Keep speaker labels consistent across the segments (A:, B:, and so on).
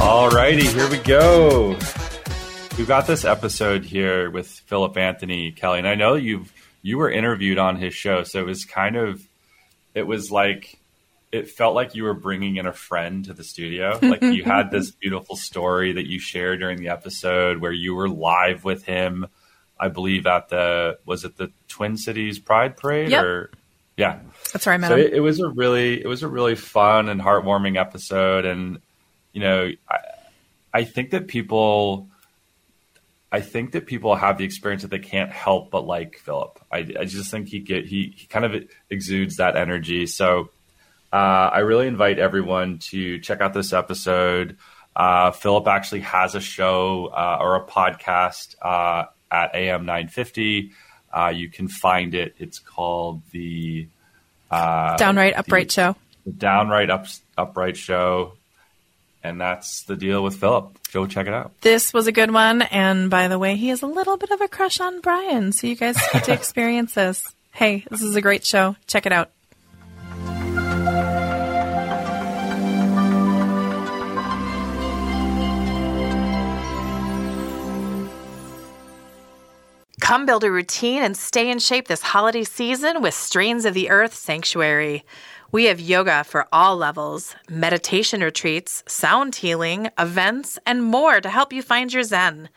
A: All righty, here we go. We've got this episode here with Philip Anthony Kelly, and I know you've you were interviewed on his show, so it was kind of it was like it felt like you were bringing in a friend to the studio. Like you had this beautiful story that you shared during the episode where you were live with him. I believe at the was it the Twin Cities Pride Parade
B: Yep.
A: or yeah.
B: That's where I met
A: So
B: him.
A: it, it was a really it was a really fun and heartwarming episode, and you know I I think that people I think that people have the experience that they can't help but like Philip. I, I just think he get he, he kind of exudes that energy. So uh, I really invite everyone to check out this episode. Uh, Philip actually has a show uh, or a podcast uh, at AM 950. Uh, you can find it. It's called the
B: Downright upright
A: the-
B: show.
A: the Downright Up, Upright Show, and that's the deal with Philip. Go check it out.
B: This was a good one, and by the way, he has a little bit of a crush on Brian, so you guys get to experience this. Hey, this is a great show. Check it out. Come build a routine and stay in shape this holiday season with Strains of the Earth Sanctuary. We have yoga for all levels, meditation retreats, sound healing, events, and more to help you find your Zen.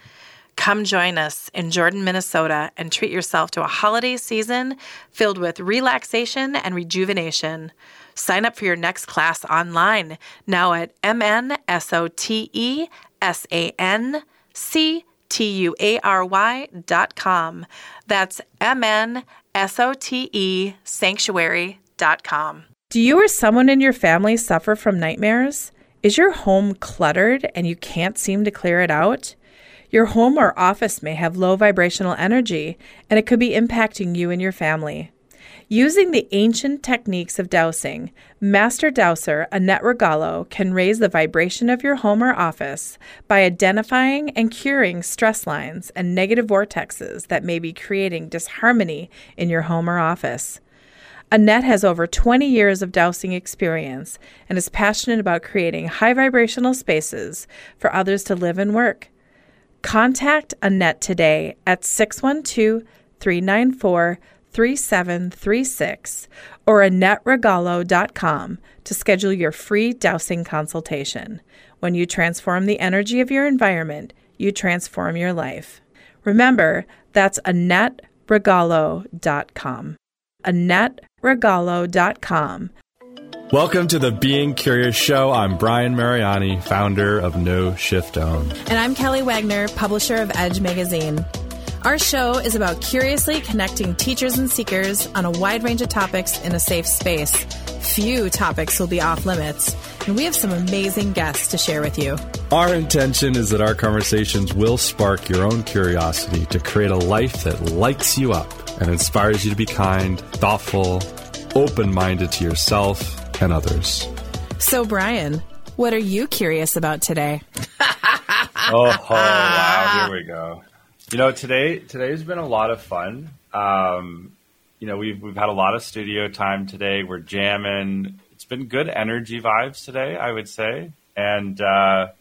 B: Come join us in Jordan, Minnesota, and treat yourself to a holiday season filled with relaxation and rejuvenation. Sign up for your next class online now at mnsotesanctuary dot com. That's mnsote sanctuary dot com. Do you or someone in your family suffer from nightmares? Is your home cluttered and you can't seem to clear it out? Your home or office may have low vibrational energy, and it could be impacting you and your family. Using the ancient techniques of dowsing, Master Dowser Annette Regalo can raise the vibration of your home or office by identifying and curing stress lines and negative vortexes that may be creating disharmony in your home or office. Annette has over 20 years of dowsing experience and is passionate about creating high vibrational spaces for others to live and work. Contact Annette today at 612 394 3736 or AnnetteRegalo.com to schedule your free dowsing consultation. When you transform the energy of your environment, you transform your life. Remember, that's AnnetteRegalo.com. AnnetteRegalo.com.
C: Welcome to the Being Curious Show. I'm Brian Mariani, founder of No Shift Own.
B: And I'm Kelly Wagner, publisher of Edge Magazine. Our show is about curiously connecting teachers and seekers on a wide range of topics in a safe space. Few topics will be off limits, and we have some amazing guests to share with you.
C: Our intention is that our conversations will spark your own curiosity to create a life that lights you up and inspires you to be kind, thoughtful, open minded to yourself and others.
B: So, Brian, what are you curious about today?
A: Oh, oh, wow! Here we go. You know, today today's been a lot of fun. Um, you know, we've we've had a lot of studio time today. We're jamming. It's been good energy vibes today, I would say. And uh,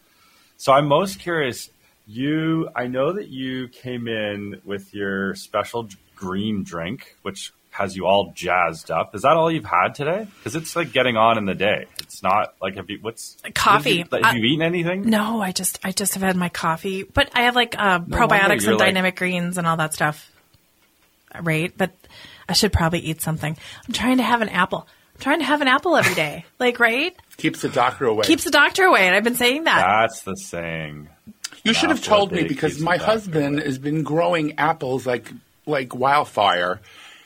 A: so I'm most curious. You, I know that you came in with your special green drink, which has you all jazzed up. Is that all you've had today? Because it's like getting on in the day. It's not like have you what's
B: Coffee.
A: Have you, have you eaten anything?
B: No, I just I just have had my coffee, but I have like uh,
A: wonder.
B: probiotics and
A: like-
B: dynamic greens and all that stuff. Right, but I should probably eat something. I'm trying to have an apple. I'm trying to have an apple every day. like, right?
D: Keeps the doctor away.
B: Keeps the doctor away, and I've been saying that.
A: That's the saying.
D: you should have told me because my husband
A: away.
D: has been growing apples like like wildfire.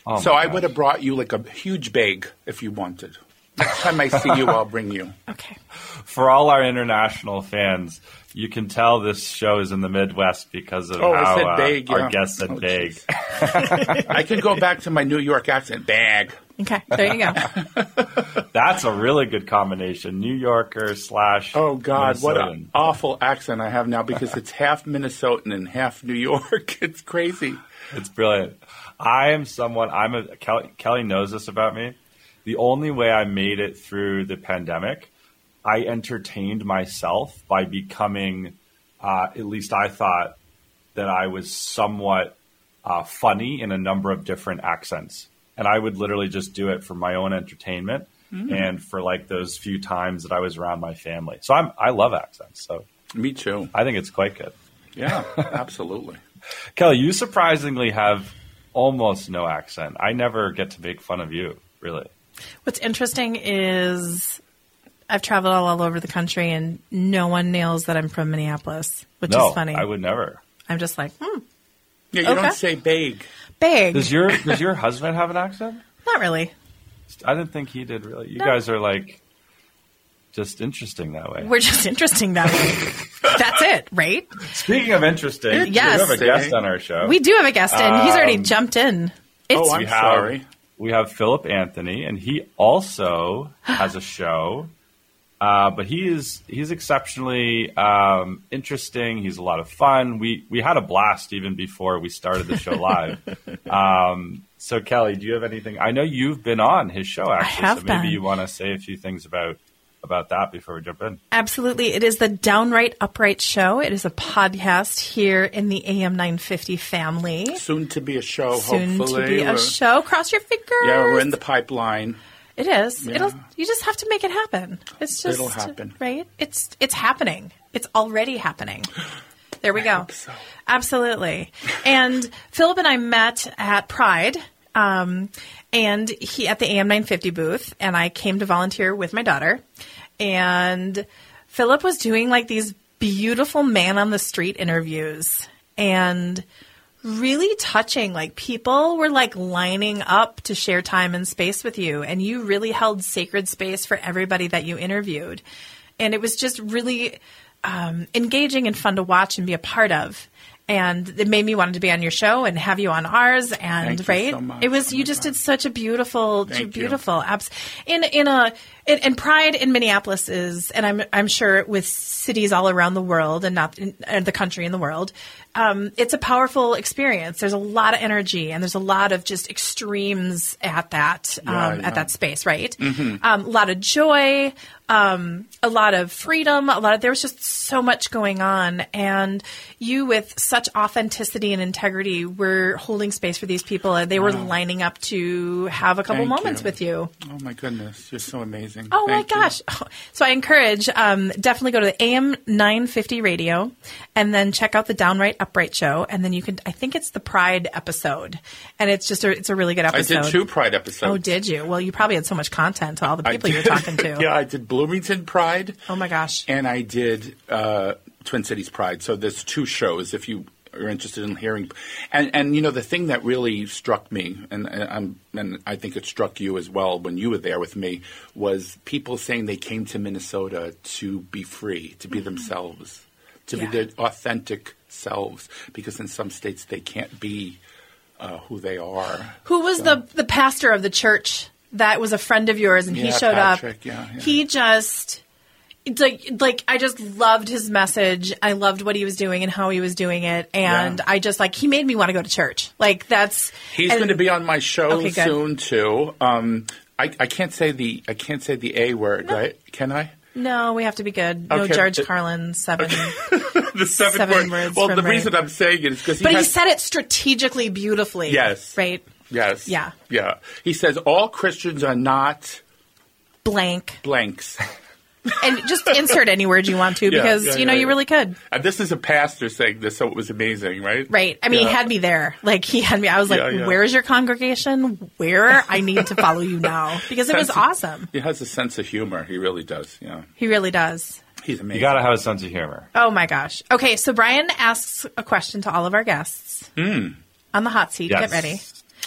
A: Oh
D: so I
A: gosh.
D: would have brought you like a huge bag if you wanted. Next time I see you, I'll bring you.
B: Okay.
A: For all our international fans, you can tell this show is in the Midwest because of
D: Oh, I
A: how
D: said
A: uh,
D: bag,
A: our
D: yeah.
A: guest said
D: Oh,
A: bag.
D: I can go back to my New York accent. Bag.
B: Okay. There you go.
A: That's a really good combination. New Yorker slash.
D: Oh God, what an awful accent I have now because it's half Minnesotan and half New York. It's crazy.
A: It's brilliant. I am someone. I'm a Kelly, Kelly knows this about me. the only way I made it through the pandemic, I entertained myself by becoming, uh, at least I thought that I was somewhat uh, funny in a number of different accents. And I would literally just do it for my own entertainment mm. and for like those few times that I was around my family. So I'm, I love accents. So
D: me too.
A: I think it's quite good.
D: Yeah, absolutely.
A: Kelly, you surprisingly have almost no accent. I never get to make fun of you, really.
B: What's interesting is I've traveled all over the country and no one nails that I'm from Minneapolis, which
A: no,
B: is funny.
A: I would never.
B: I'm just like, hmm.
D: Yeah, you okay. don't say big.
B: Big.
A: Does your does your husband have an accent?
B: Not really.
A: I didn't think he did really. You no. guys are like just interesting that way.
B: We're just interesting that way. That's it, right?
A: Speaking of interesting, yes. we have a guest on our show.
B: We do have a guest and Um, He's already um, jumped in.
D: It's, oh, I'm we have, sorry.
A: We have Philip Anthony, and he also has a show. Uh, but he is he's exceptionally um, interesting. He's a lot of fun. We we had a blast even before we started the show live. um, so Kelly, do you have anything? I know you've been on his show actually, so maybe been. you want to say a few things about about that before we jump in.
B: Absolutely. It is the Downright Upright Show. It is a podcast here in the AM 950 family.
D: Soon to be a show,
B: Soon
D: hopefully.
B: to be a show. Cross your fingers.
D: Yeah, we're in the pipeline.
B: It is. Yeah. It'll. You just have to make it happen. It's just.
D: It'll happen.
B: Right. It's. It's happening. It's already happening. There we go.
D: So.
B: Absolutely. And Philip and I met at Pride. Um, and he at the AM 950 booth, and I came to volunteer with my daughter. And Philip was doing like these beautiful man on the street interviews and really touching. Like people were like lining up to share time and space with you, and you really held sacred space for everybody that you interviewed. And it was just really um, engaging and fun to watch and be a part of and it made me want to be on your show and have you on ours. And
D: Thank
B: right?
D: so
B: it was
D: oh
B: you just did such a beautiful
D: Thank
B: beautiful abs in in a in, in, pride in minneapolis is and i'm i'm sure with cities all around the world and not in, in the country and the world um, it's a powerful experience there's a lot of energy and there's a lot of just extremes at that um,
D: yeah, yeah.
B: at that space right
D: mm-hmm.
B: um, a lot of joy um, a lot of freedom, a lot of there was just so much going on, and you with such authenticity and integrity were holding space for these people, and they were lining up to have a couple
D: Thank
B: moments
D: you.
B: with you.
D: Oh my goodness, you're so amazing!
B: Oh
D: Thank
B: my gosh!
D: You.
B: So I encourage um, definitely go to the AM 950 radio, and then check out the Downright Upright show, and then you can. I think it's the Pride episode, and it's just a it's a really good episode.
D: I did two Pride episodes.
B: Oh, did you? Well, you probably had so much content to all the people you're talking to.
D: yeah, I did Bloomington Pride.
B: Oh my gosh!
D: And I did uh, Twin Cities Pride. So there's two shows if you are interested in hearing. And and you know the thing that really struck me, and, and and I think it struck you as well when you were there with me, was people saying they came to Minnesota to be free, to be mm-hmm. themselves, to yeah. be their authentic selves, because in some states they can't be uh, who they are.
B: Who was so. the the pastor of the church? that was a friend of yours and
D: yeah,
B: he showed
D: Patrick,
B: up.
D: Yeah, yeah.
B: He just it's like like I just loved his message. I loved what he was doing and how he was doing it, and I just like he made me want to go to church. Like that's
D: he's going to be on my show okay, soon too. Um, I, I can't say the I can't say the A word, no. right? Can I?
B: No, we have to be good. No George Carlin seven.
D: the seven,
B: seven
D: words.
B: words
D: well, the
B: right.
D: reason I'm saying it is because
B: but has, he said it strategically beautifully.
D: Yes.
B: Right.
D: Yes.
B: Yeah.
D: Yeah. He says all Christians are not
B: blank
D: blanks.
B: and just insert any word you want to because
D: yeah, yeah,
B: you know
D: yeah,
B: you really could.
D: And this is a pastor saying this, so it was amazing, right?
B: Right. I mean, he had me there. Like he had me. I was like, "Where is your congregation? Where I need to follow you now?" Because it was
D: of,
B: awesome.
D: He has a sense of humor. He really does. Yeah.
B: He really does.
D: He's amazing.
A: You got to have a sense of humor.
B: Oh my gosh. Okay, so Brian asks a question to all of our guests
D: mm.
B: on the hot seat.
A: Yes.
B: Get ready.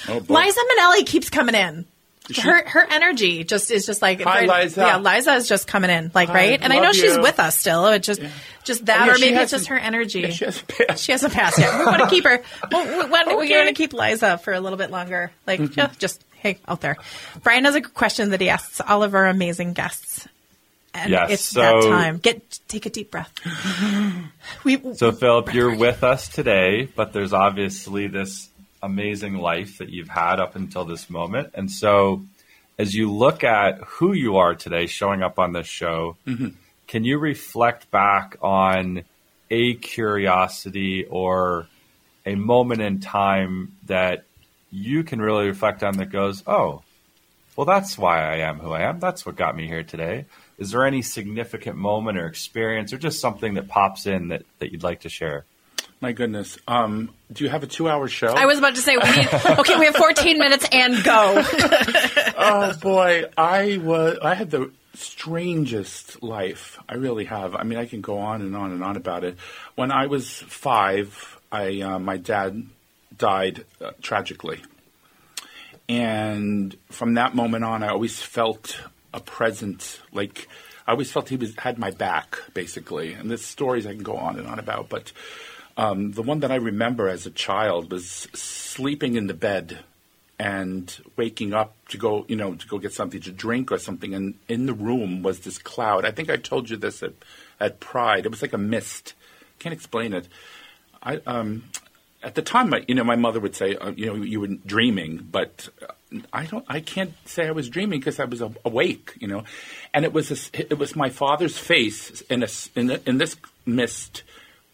D: Oh, boy.
B: Liza Minnelli keeps coming in.
D: She-
B: her her energy just is just like
D: Hi, Liza.
B: Yeah, Liza is just coming in, like
D: Hi,
B: right. And I know
D: love
B: she's with us still. It's just just that,
D: Oh, yeah,
B: or maybe it's just her energy.
D: Yeah, she has a pass.
B: She hasn't passed yet. We want to keep her. Well, we, we, we
D: Okay.
B: want to keep Liza for a little bit longer. Like,
D: Mm-hmm.
B: yeah, just hey, out there. Brian has a question that he asks all of our amazing guests, and
A: Yes,
B: it's
A: so-
B: that time. Get take a deep breath. we
A: So, Philip, you're with us today, but there's obviously this amazing life that you've had up until this moment. And so, as you look at who you are today, showing up on this show, mm-hmm. can you reflect back on a curiosity or a moment in time that you can really reflect on that goes, oh, well, that's why I am who I am. That's what got me here today. Is there any significant moment or experience or just something that pops in that, that you'd like to share?
D: My goodness. Um, do you have a two hour show?
B: I was about to say, we need, okay, we have 14 minutes and go.
D: oh, boy. I was, I had the strangest life. I really have. I mean, I can go on and on and on about it. When I was five, I, uh, my dad died uh, tragically. And from that moment on, I always felt a presence, like I always felt he was had my back, basically. And there's stories I can go on and on about, but um, the one that I remember as a child was sleeping in the bed and waking up to go, you know, to go get something to drink or something. And in the room was this cloud. I think I told you this at, at Pride. It was like a mist. Can't explain it. I, um, at the time, you know, my mother would say, uh, you know, you were dreaming, but I don't, I can't say I was dreaming because I was awake, you know, and it was a, it was my father's face in a, in, a, in this mist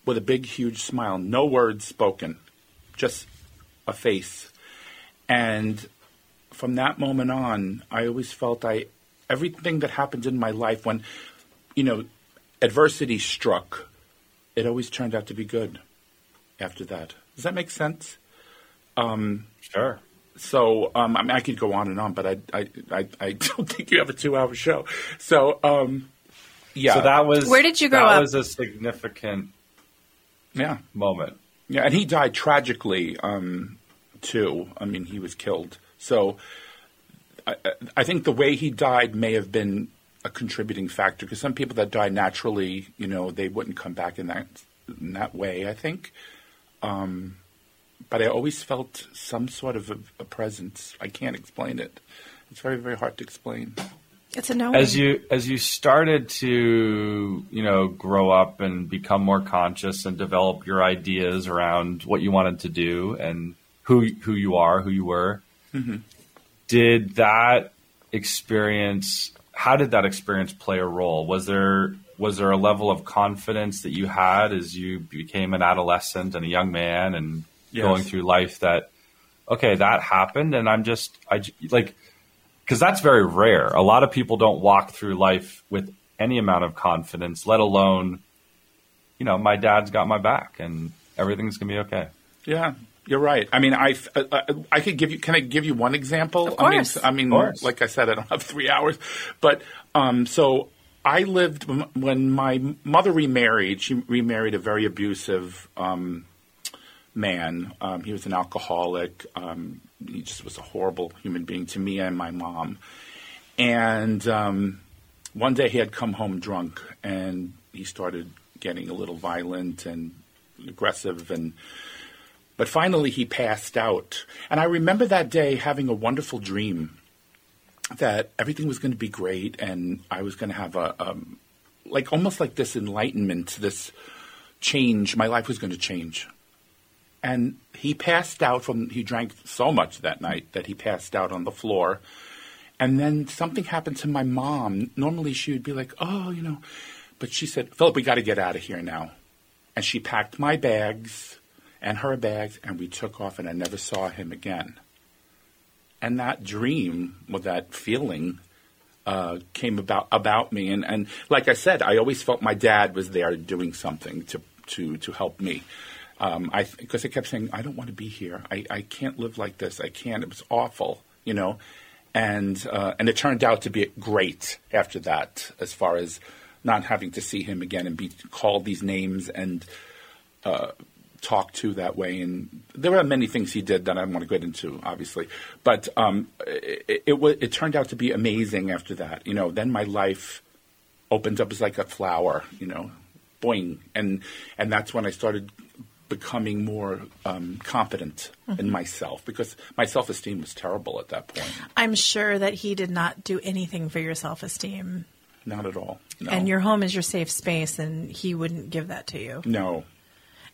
D: with a big, huge smile, no words spoken, just a face, and from that moment on, I always felt I everything that happened in my life when, you know, adversity struck, it always turned out to be good. After that. Does that make sense?
A: Um, sure.
D: So um, I mean, I could go on and on, but I I, I, I don't think you have a two-hour show. So um, yeah.
A: So that was
B: where did you grow
A: that
B: up?
A: That was a significant
D: yeah
A: moment.
D: Yeah, and he died tragically um, too. I mean, he was killed. So I, I think the way he died may have been a contributing factor because some people that die naturally, you know, they wouldn't come back in that in that way. I think. Um, but I always felt some sort of a, a, presence. I can't explain it. It's very, very hard to explain.
B: It's a no.
A: As you as you started to you know grow up and become more conscious and develop your ideas around what you wanted to do and who who you are, who you were, mm-hmm. did that experience? How did that experience play a role? Was there was there a level of confidence that you had as you became an adolescent and a young man and yes. going through life that okay that happened and i'm just i like because that's very rare a lot of people don't walk through life with any amount of confidence let alone you know my dad's got my back and everything's gonna be okay
D: yeah you're right. I mean, I, uh, uh, I could give you. Can I give you one example?
B: Of course.
D: I mean, I mean, like I said, I don't have three hours, but um, so I lived when my mother remarried. She remarried a very abusive um, man. Um, he was an alcoholic. Um, he just was a horrible human being to me and my mom. And um, one day he had come home drunk, and he started getting a little violent and aggressive and but finally he passed out and i remember that day having a wonderful dream that everything was going to be great and I was going to have a, um, like almost like this enlightenment, this change. My life was going to change. And he passed out from, he drank so much that night that he passed out on the floor. And then something happened to my mom. Normally she would be like, oh, you know, but she said, Philip, we got to get out of here now. And she packed my bags and her bags and we took off and I never saw him again and that dream or that feeling uh, came about about me. And, and like I said, I always felt my dad was there doing something to to to help me. Um, I because I kept saying I don't want to be here. I, I can't live like this. I can't. It was awful, you know. And uh, and it turned out to be great after that, as far as not having to see him again and be called these names and uh, talk to that way. And there are many things he did that I don't want to get into, obviously. But um, it, it, it, it turned out to be amazing after that. You know, then my life opened up as like a flower, you know, boing. And, and that's when I started becoming more um, confident mm-hmm. in myself because my self esteem was terrible at that point.
B: I'm sure that he did not do anything for your self esteem.
D: Not at all. No.
B: And your home is your safe space, and he wouldn't give that to you.
D: No,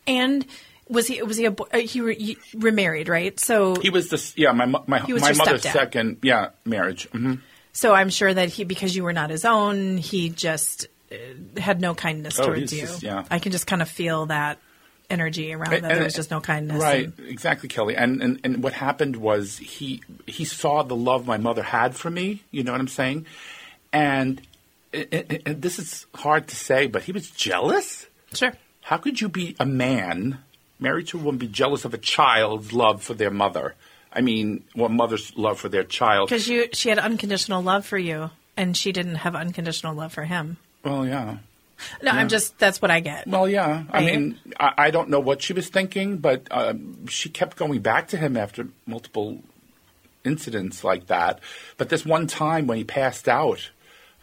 B: and Was he? Was he a? Uh, he re, you remarried, right? So,
D: He was the yeah my my
B: He was
D: my mother's
B: stepdad.
D: second yeah marriage. hmm
B: so I'm sure that he, because you were not his own, he just uh, had no kindness
D: Oh,
B: towards you.
D: just- yeah.
B: I can just kind of feel that energy around that. there was just no kindness.
D: Right,
B: and-
D: exactly, Kelly. And, and and what happened was he he saw the love my mother had for me. You know what I'm saying? And, it, it- this is hard to say, but he was jealous.
B: sure.
D: How could you be a man married to a woman be jealous of a child's love for their mother? I mean, well, mother's love for their child.
B: Because you, she had unconditional love for you, and she didn't have unconditional love for him.
D: Well, yeah.
B: No, I'm just that's what I get.
D: Well, yeah. I mean, I, I don't know what she was thinking, but um, she kept going back to him after multiple incidents like that. But this one time when he passed out,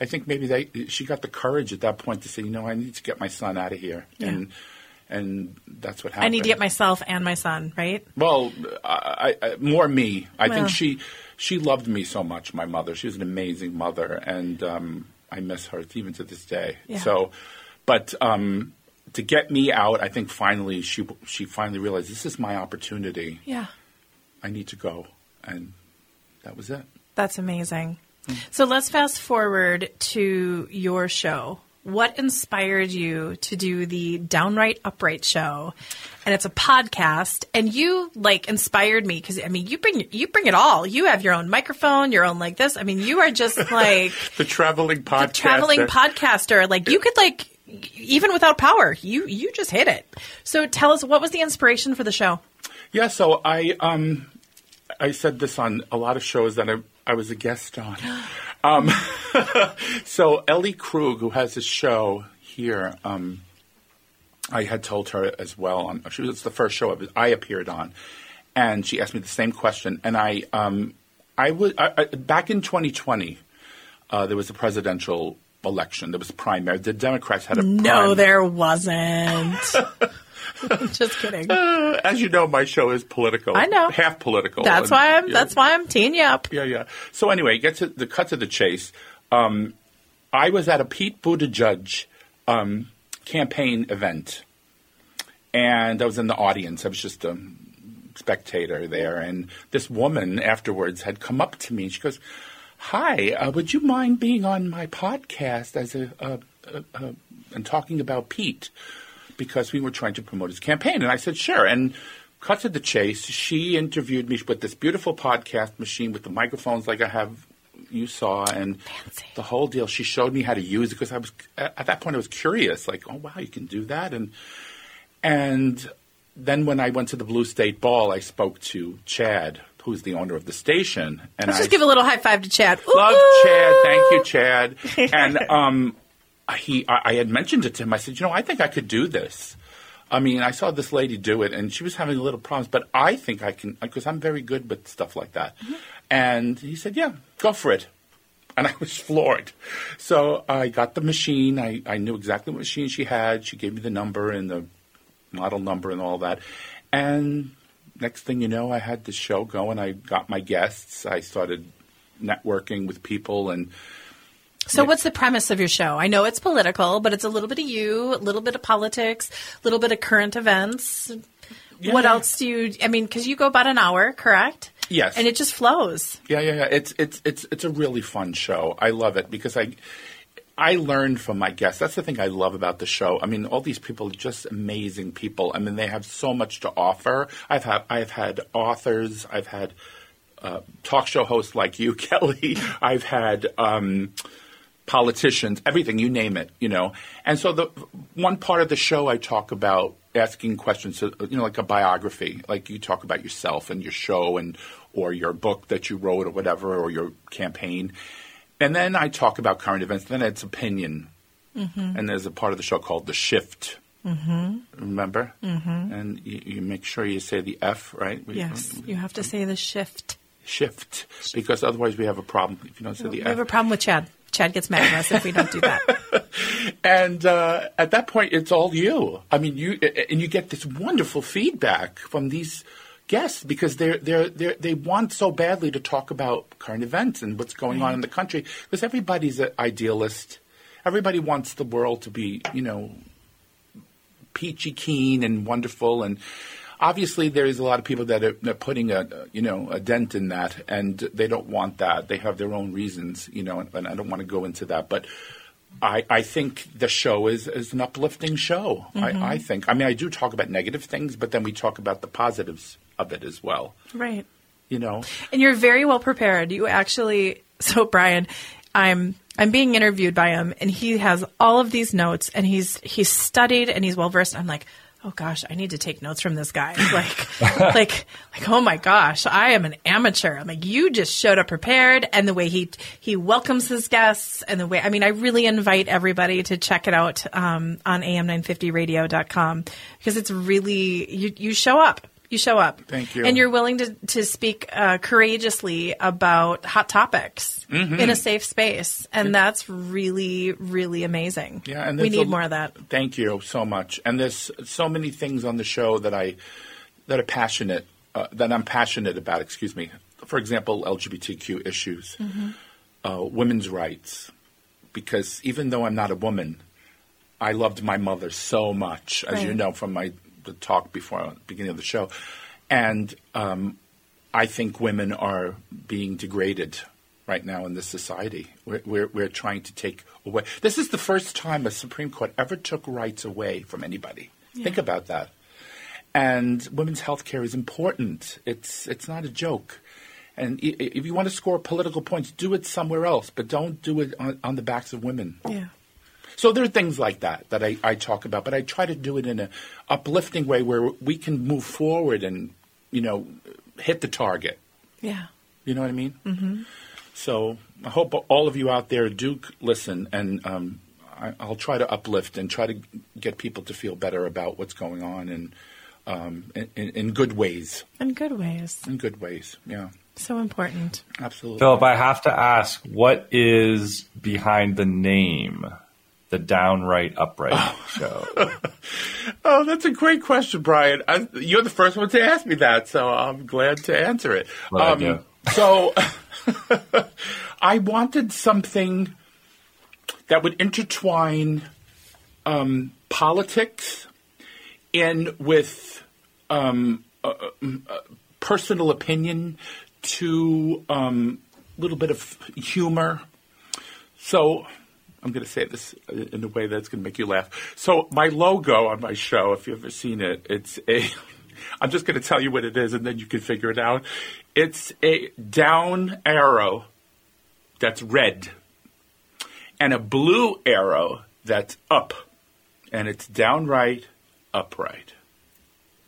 D: I think maybe they she got the courage at that point to say, you know, I need to get my son out of here,
B: Yeah.
D: and and that's what happened.
B: I need to get myself and my son right.
D: Well, I, I, more me. I
B: Well.
D: think she she loved me so much. My mother. She was an amazing mother, and um, I miss her even to this day.
B: Yeah.
D: So, but um, to get me out, I think finally she she finally realized this is my opportunity.
B: Yeah,
D: I need to go, and that was it.
B: that's amazing. So let's fast forward to your show. What inspired you to do the Downright Upright show? And it's a podcast, and you like inspired me because I mean, you bring you bring it all. You have your own microphone, your own like this. I mean, you are just like
D: The traveling podcast.
B: traveling podcaster. Like you could like even without power, you you just hit it. So tell us what was the inspiration for the show?
D: Yeah, so I um I said this on a lot of shows that I I was a guest on. Um, so Ellie Krug, who has a show here, um, I had told her as well. On, she was it's the first show I appeared on, and she asked me the same question. And I, um, I was back in 2020. Uh, there was a presidential election. There was primary. The Democrats had a
B: No,
D: prim-
B: there wasn't. just kidding.
D: Uh, as you know, my show is political.
B: I know.
D: half political.
B: That's
D: And-
B: why I'm
D: yeah.
B: that's why I'm teeing you up.
D: Yeah, yeah. So anyway, get to the cut to the chase. Um, I was at a Pete Buttigieg um, campaign event, and I was in the audience. I was just a spectator there, and this woman afterwards had come up to me. and She goes, "Hi, uh, would you mind being on my podcast as a, a, a, a and talking about Pete?" Because we were trying to promote his campaign. And I said, sure. And cut to the chase, she interviewed me with this beautiful podcast machine with the microphones like I have you saw and
B: Fancy.
D: the whole deal. She showed me how to use it because I was at that point I was curious, like, oh wow, you can do that. And and then when I went to the Blue State Ball, I spoke to Chad, who's the owner of the station, and
B: Let's
D: I
B: just give a little high five to Chad.
D: Love
B: Ooh.
D: Chad. Thank you, Chad. And um, he, I, I had mentioned it to him. I said, you know, I think I could do this. I mean, I saw this lady do it, and she was having a little problems, but I think I can because I'm very good with stuff like that. Mm-hmm. And he said, yeah, go for it. And I was floored. So I got the machine. I, I knew exactly what machine she had. She gave me the number and the model number and all that. And next thing you know, I had the show going. I got my guests. I started networking with people and
B: So what's the premise of your show? I know it's political, but it's a little bit of you, a little bit of politics, a little bit of current events. what else do you I mean, cuz you go about an hour, correct?
D: Yes.
B: And it just flows.
D: Yeah, yeah, yeah. It's it's it's it's a really fun show. I love it because I I learned from my guests. That's the thing I love about the show. I mean, all these people are just amazing people. I mean, they have so much to offer. I've had I've had authors. I've had uh, talk show hosts like you, Kelly. I've had. Um, politicians, everything, you name it, you know. And so the one part of the show I talk about asking questions, you know, like a biography, like you talk about yourself and your show and or your book that you wrote or whatever or your campaign. And then I talk about current events. Then it's opinion. And there's a part of the show called the shift. Mm-hmm. Remember? Mm-hmm. And you, you make sure you say the F, right? We-
B: Yes, you have to say the shift.
D: Shift, because otherwise we have a problem if you don't say the
B: We
D: F.
B: have a problem with Chad. Chad gets mad at us if we don't do that.
D: And uh, at that point, it's all you. I mean, you and you get this wonderful feedback from these guests because they're they they want so badly to talk about current events and what's going on in the country because everybody's an idealist. Everybody wants the world to be, you know, peachy keen and wonderful and obviously there's a lot of people that are, are putting a you know a dent in that and they don't want that they have their own reasons you know and, and i don't want to go into that but I, I think the show is, is an uplifting show.
B: Mm-hmm.
D: I, I think. I mean, I do talk about negative things, but then we talk about the positives of it as well.
B: Right.
D: You know,
B: And you're very well prepared. You actually, so Brian, I'm I'm being interviewed by him, and he has all of these notes, and he's he's studied and he's well versed. I'm like, oh gosh, I need to take notes from this guy. Like, like, like, oh my gosh, I am an amateur. I'm like, you just showed up prepared, and the way he he welcomes his guests, and the way I mean, I really invite everybody to check it out um, on am950radio.com because it's really you you show up. You show up.
D: Thank you.
B: And you're willing to, to speak uh, courageously about hot topics
D: Mm-hmm.
B: in a safe space. And that's really, really amazing.
D: Yeah, and
B: we need
D: a-
B: more of that.
D: Thank you so much. And there's so many things on the show that I that are passionate uh, that I'm passionate about. Excuse me. For example, LGBTQ issues,
B: Mm-hmm.
D: uh, women's rights. Because even though I'm not a woman, I loved my mother so much, as you know from my the talk before the beginning of the show, and um, I think women are being degraded right now in this society. We're, we're, we're trying to take away. This is the first time a Supreme Court ever took rights away from anybody. Think about that. And women's health care is important. It's it's not a joke. And if you want to score political points, do it somewhere else, but don't do it on, on the backs of women.
B: Yeah.
D: So there are things like that that I, I talk about, but I try to do it in an uplifting way where we can move forward and you know hit the target.
B: Yeah.
D: You know what I mean? Mm-hmm. So I hope all of you out there do listen, and um, I, I'll try to uplift and try to get people to feel better about what's going on, and um, in, in, in good ways.
B: In good ways.
D: In good ways, yeah,
B: So important.
D: absolutely.
A: Philip, I have to ask, what is behind the name, the Downright Upright Show?
D: Oh, that's a great question, Brian. I, you're the first one to ask me that, so I'm glad to answer it. Um, so, I wanted something that would intertwine um, politics in with um, uh, uh, personal opinion to a um, little bit of humor. So I'm going to say this uh, in a way that's going to make you laugh. So my logo on my show, if you've ever seen it, it's a. I'm just going to tell you what it is, and then you can figure it out. It's a down arrow that's red, and a blue arrow that's up, and it's downright upright.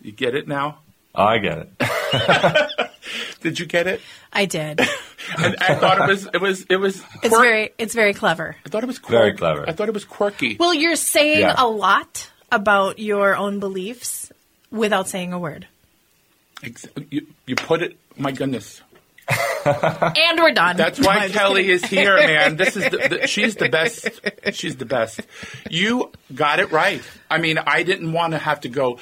D: You get it now?
A: I get it.
D: Did you get it?
B: I did.
D: And I thought it was it was it was.
B: It's very it's very clever.
D: I thought it was
A: Very clever.
D: I thought it was quirky.
B: Well, you're saying
A: Yeah.
B: a lot about your own beliefs without saying a word.
D: Ex- You, you put it. My goodness.
B: And we're done.
D: That's why
B: I'm
D: Kelly is here, man. This is the, the, she's the best. She's the best. You got it right. I mean, I didn't want to have to go,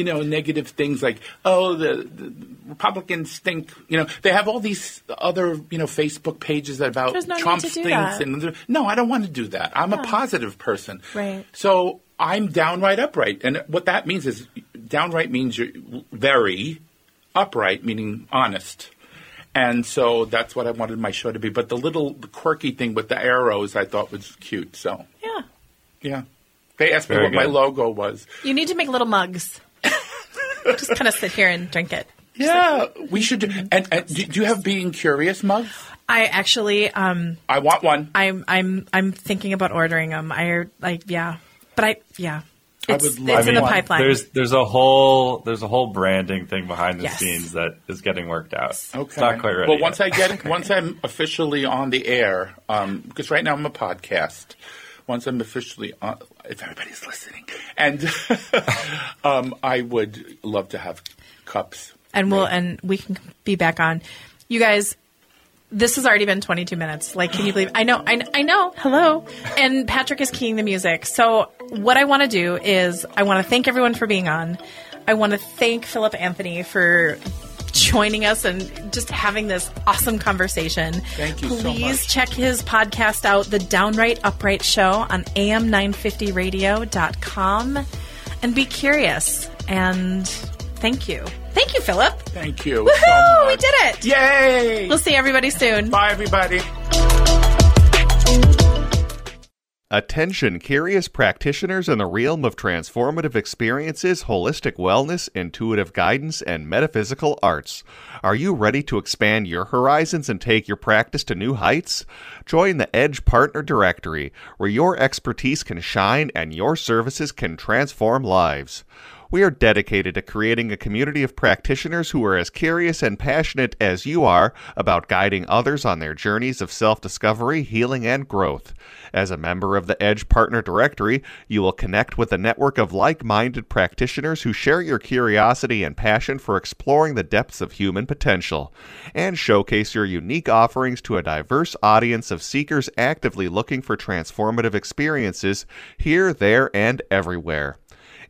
D: you know, negative things like, oh, the, the Republicans think, you know, they have all these other, you know, Facebook pages about
B: There's no need
D: Trump
B: to
D: things. And no, I don't want to do that. I'm a positive person.
B: Right.
D: So I'm downright upright, and what that means is downright means you're very upright, meaning honest. And so that's what I wanted my show to be. But the little quirky thing with the arrows I thought was cute. So,
B: Yeah.
D: yeah. They asked me
A: Very
D: what my logo was.
B: You need to make little mugs. Just kind of sit here and drink it.
D: Yeah, we should. Do, and, and do, do you have being curious mugs?
B: I actually um
D: I want one.
B: I'm I'm I'm thinking about ordering them. I like yeah. But I yeah.
D: I
B: It's,
D: would
B: it's
D: love
B: in the pipeline.
A: There's there's a whole there's a whole branding thing behind the
B: Yes.
A: scenes that is getting worked out.
D: Okay.
A: It's not quite ready.
D: Well,
A: yet.
D: once I get once I'm officially on the air, um, because right now I'm a podcast. Once I'm officially on, if everybody's listening, and um, I would love to have cups.
B: and we'll and we can be back on. You guys, this has already been 22 minutes. Like, can you believe? I know, I, I know. Hello, and Patrick is keying the music. So, what I want to do is, I want to thank everyone for being on. I want to thank Philip Anthony for joining us and just having this awesome conversation.
D: Thank you so
B: Please
D: much.
B: check his podcast out, The Downright Upright Show on am950radio.com. and be curious. And thank you. Thank you, Philip.
D: Thank you.
B: Woohoo!
D: So
B: we did it.
D: Yay!
B: We'll see everybody soon.
D: Bye, everybody.
E: Attention, curious practitioners in the realm of transformative experiences, holistic wellness, intuitive guidance, and metaphysical arts. Are you ready to expand your horizons and take your practice to new heights? Join the Edge Partner Directory, where your expertise can shine and your services can transform lives. We are dedicated to creating a community of practitioners who are as curious and passionate as you are about guiding others on their journeys of self discovery, healing, and growth. As a member of the Edge Partner Directory, you will connect with a network of like minded practitioners who share your curiosity and passion for exploring the depths of human potential, and showcase your unique offerings to a diverse audience of seekers actively looking for transformative experiences here, there, and everywhere.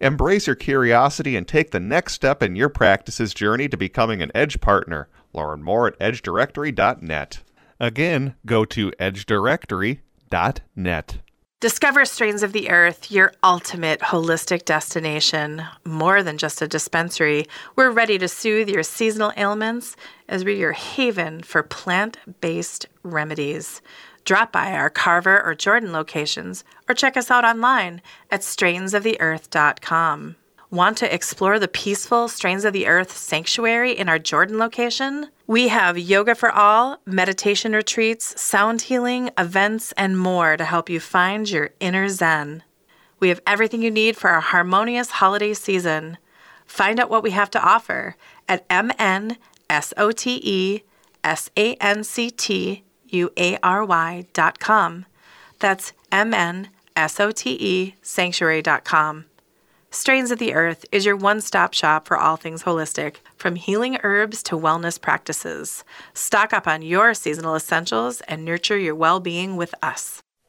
E: Embrace your curiosity and take the next step in your practice's journey to becoming an Edge partner. Learn more at edgedirectory.net. Again, go to edgedirectory.net.
B: Discover Strains of the Earth, your ultimate holistic destination. More than just a dispensary, we're ready to soothe your seasonal ailments as we're your haven for plant based remedies. Drop by our Carver or Jordan locations or check us out online at strainsoftheearth.com. Want to explore the peaceful Strains of the Earth sanctuary in our Jordan location? We have yoga for all, meditation retreats, sound healing, events, and more to help you find your inner Zen. We have everything you need for a harmonious holiday season. Find out what we have to offer at mnsotesanctuary.com. That's M N S O T E sanctuary dot com. Strains of the Earth is your one stop shop for all things holistic, from healing herbs to wellness practices. Stock up on your seasonal essentials and nurture your well being with us.